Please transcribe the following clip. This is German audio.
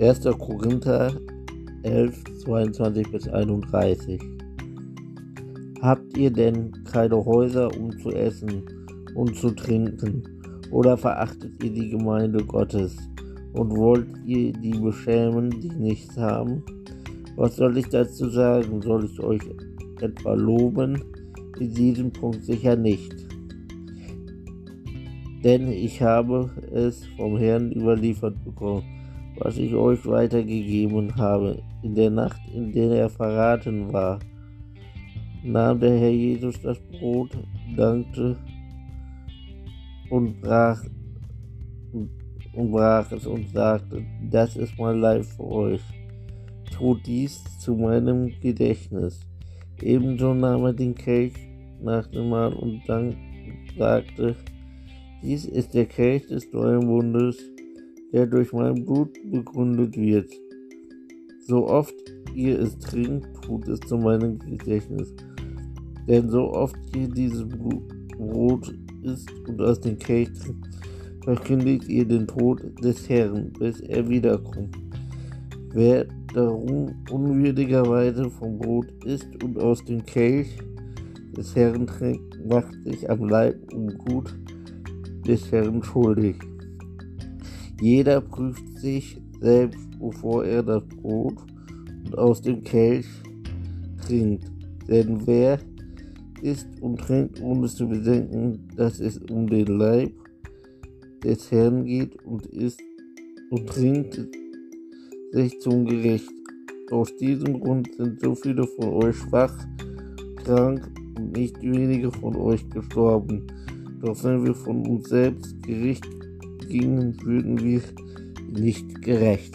1. Korinther 11, 22 bis 31. Habt ihr denn keine Häuser, um zu essen und zu trinken? Oder verachtet ihr die Gemeinde Gottes und wollt ihr die beschämen, die nichts haben? Was soll ich dazu sagen? Soll ich euch etwa loben? In diesem Punkt sicher nicht. Denn ich habe es vom Herrn überliefert bekommen, was ich euch weitergegeben habe. In der Nacht, in der er verraten war, nahm der Herr Jesus das Brot, dankte und brach, und brach es und sagte, das ist mein Leib für euch. Tut dies zu meinem Gedächtnis. Ebenso nahm er den Kelch nach dem Mahl und dann sagte, dies ist der Kelch des neuen Bundes, der durch mein Blut begründet wird. So oft ihr es trinkt, tut es zu meinem Gedächtnis. Denn so oft ihr dieses Brot isst und aus dem Kelch trinkt, verkündigt ihr den Tod des Herrn, bis er wiederkommt. Wer darum unwürdigerweise vom Brot isst und aus dem Kelch des Herrn trinkt, macht sich am Leib und Gut des Herrn schuldig. Jeder prüft sich selbst, bevor er das Brot und aus dem Kelch trinkt. Denn wer isst und trinkt, ohne zu bedenken, dass es um den Leib des Herrn geht und isst und trinkt sich zum Gericht. Aus diesem Grund sind so viele von euch schwach, krank und nicht wenige von euch gestorben. Doch wenn wir von uns selbst Gericht gingen, würden wir nicht gerecht.